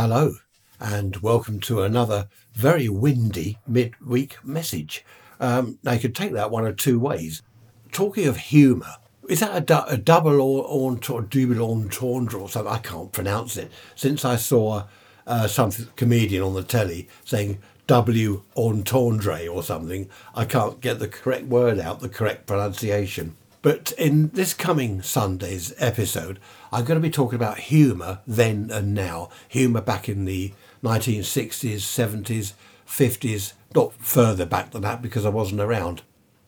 Hello, and welcome to another very windy midweek message. Um, now, you could take that one of two ways. Talking of humour, is that a, du- a double or, double entendre or something? I can't pronounce it. Since I saw uh, some comedian on the telly saying W entendre or something, I can't get the correct word out, the correct pronunciation. But in this coming Sunday's episode, I'm going to be talking about humour then and now. Humour back in the 1960s, 70s, 50s, not further back than that because I wasn't around.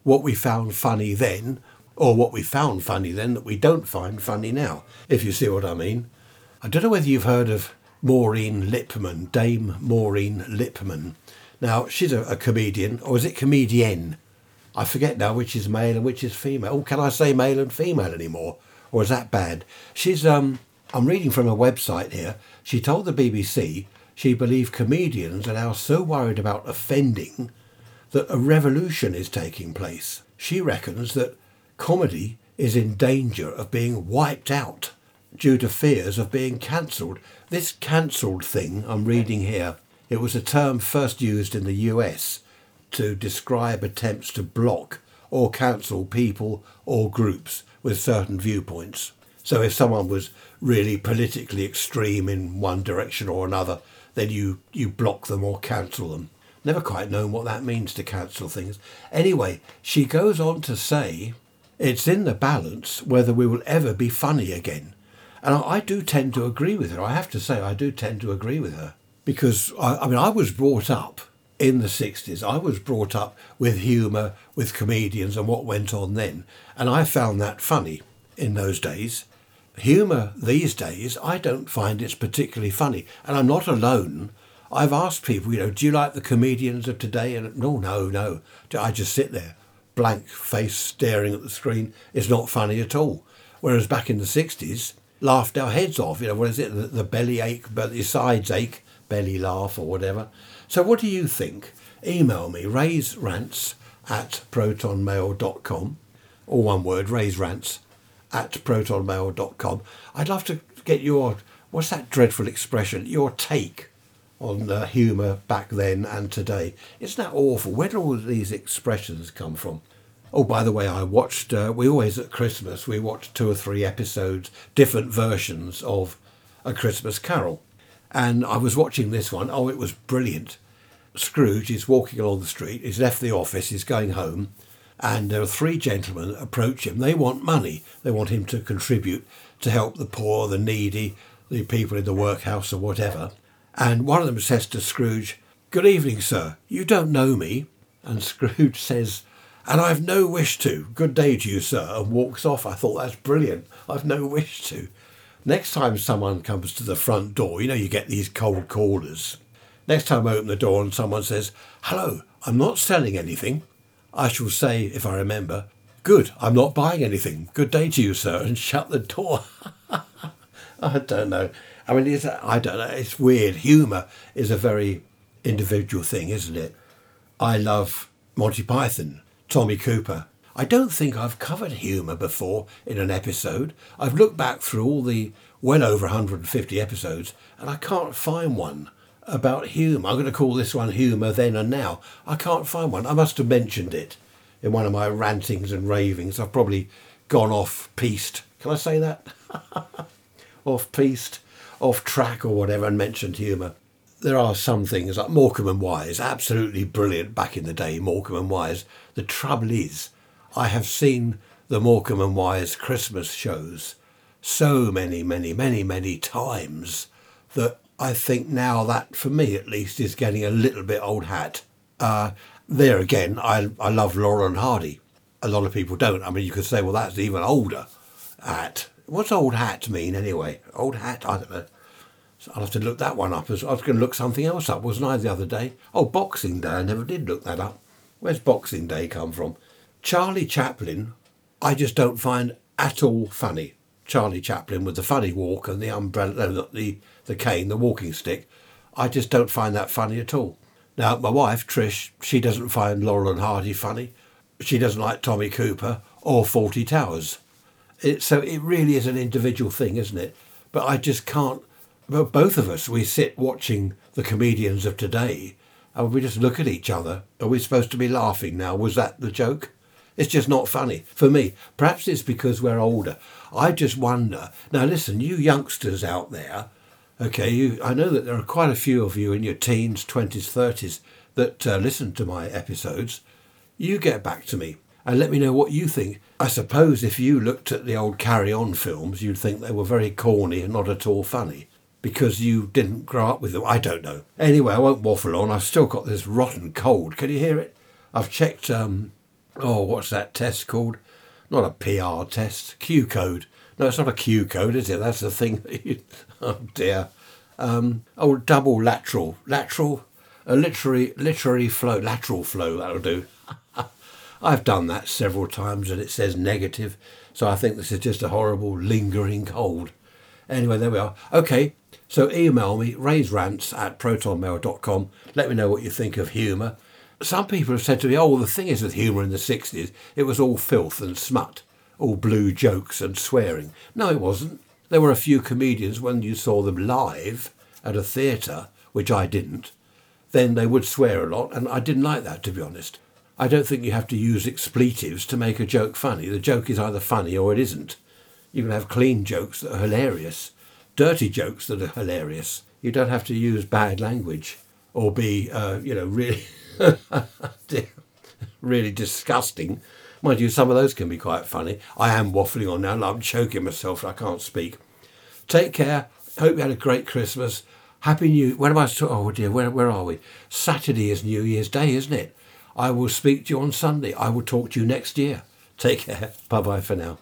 What we found funny then, or what we found funny then that we don't find funny now, if you see what I mean. I don't know whether you've heard of Maureen Lipman, Dame Maureen Lipman. Now, she's a, a comedian, or is it comedienne? I forget now which is male and which is female. Oh, can I say male and female anymore? Or is that bad? She's um I'm reading from a website here. She told the BBC she believed comedians are now so worried about offending that a revolution is taking place. She reckons that comedy is in danger of being wiped out due to fears of being cancelled. This cancelled thing I'm reading here, it was a term first used in the US to describe attempts to block or cancel people or groups with certain viewpoints. So if someone was really politically extreme in one direction or another, then you, you block them or cancel them. Never quite known what that means to cancel things. Anyway, she goes on to say it's in the balance whether we will ever be funny again. And I, I do tend to agree with her. I have to say, I do tend to agree with her. Because, I, I mean, I was brought up in the 60s. I was brought up with humour, with comedians and what went on then. And I found that funny in those days. Humour these days, I don't find it's particularly funny. And I'm not alone. I've asked people, you know, do you like the comedians of today? And no, no, no. I just sit there, blank face staring at the screen. It's not funny at all. Whereas back in the 60s, laughed our heads off. You know, what is it? The, the belly ache, but the sides ache, belly laugh or whatever. So what do you think? Email me, raiserants at protonmail.com, or one word, raiserants at protonmail.com. I'd love to get your, what's that dreadful expression, your take on uh, humour back then and today. Isn't that awful? Where do all these expressions come from? Oh, by the way, I watched, uh, we always at Christmas, we watched two or three episodes, different versions of A Christmas Carol. And I was watching this one. Oh, it was brilliant. Scrooge is walking along the street. He's left the office. He's going home. And there are three gentlemen approach him. They want money. They want him to contribute to help the poor, the needy, the people in the workhouse or whatever. And one of them says to Scrooge, Good evening, sir. You don't know me. And Scrooge says, and I've no wish to. Good day to you, sir, and walks off. I thought that's brilliant. I've no wish to. Next time someone comes to the front door, you know, you get these cold callers. Next time I open the door and someone says, Hello, I'm not selling anything, I shall say, if I remember, Good, I'm not buying anything. Good day to you, sir, and shut the door. I don't know. I mean, it's, I don't know. It's weird. Humour is a very individual thing, isn't it? I love Monty Python. Tommy Cooper. I don't think I've covered humour before in an episode. I've looked back through all the well over 150 episodes and I can't find one about humour. I'm going to call this one Humour Then and Now. I can't find one. I must have mentioned it in one of my rantings and ravings. I've probably gone off piste. Can I say that? off piste, off track or whatever and mentioned humour there are some things like Morecambe and Wise, absolutely brilliant back in the day, Morecambe and Wise. The trouble is, I have seen the Morecambe and Wise Christmas shows so many, many, many, many times that I think now that, for me at least, is getting a little bit old hat. Uh, there again, I, I love Laurel and Hardy. A lot of people don't. I mean, you could say, well, that's even older hat. What's old hat mean anyway? Old hat? I don't know. So I'll have to look that one up. I was going to look something else up, wasn't I, the other day? Oh, Boxing Day. I never did look that up. Where's Boxing Day come from? Charlie Chaplin, I just don't find at all funny. Charlie Chaplin with the funny walk and the umbrella, no, the, the cane, the walking stick. I just don't find that funny at all. Now, my wife, Trish, she doesn't find Laurel and Hardy funny. She doesn't like Tommy Cooper or Fawlty Towers. It, so it really is an individual thing, isn't it? But I just can't well, both of us, we sit watching the comedians of today and we just look at each other. Are we supposed to be laughing now? Was that the joke? It's just not funny for me. Perhaps it's because we're older. I just wonder. Now, listen, you youngsters out there, okay, you, I know that there are quite a few of you in your teens, 20s, 30s that uh, listen to my episodes. You get back to me and let me know what you think. I suppose if you looked at the old Carry On films, you'd think they were very corny and not at all funny because you didn't grow up with them. I don't know. Anyway, I won't waffle on. I've still got this rotten cold. Can you hear it? I've checked, um, oh, what's that test called? Not a PR test, Q code. No, it's not a Q code, is it? That's the thing. oh dear. Um, oh, double lateral. Lateral? A literary, literary flow, lateral flow, that'll do. I've done that several times and it says negative, so I think this is just a horrible lingering cold. Anyway, there we are. Okay, so email me, raiserants at protonmail.com. Let me know what you think of humour. Some people have said to me, oh, well, the thing is with humour in the 60s, it was all filth and smut, all blue jokes and swearing. No, it wasn't. There were a few comedians, when you saw them live at a theatre, which I didn't, then they would swear a lot, and I didn't like that, to be honest. I don't think you have to use expletives to make a joke funny. The joke is either funny or it isn't. You can have clean jokes that are hilarious, dirty jokes that are hilarious. You don't have to use bad language or be, uh, you know, really, really disgusting. Mind you, some of those can be quite funny. I am waffling on now, I'm choking myself. I can't speak. Take care. Hope you had a great Christmas. Happy New. When am I? Oh dear, where where are we? Saturday is New Year's Day, isn't it? I will speak to you on Sunday. I will talk to you next year. Take care. Bye bye for now.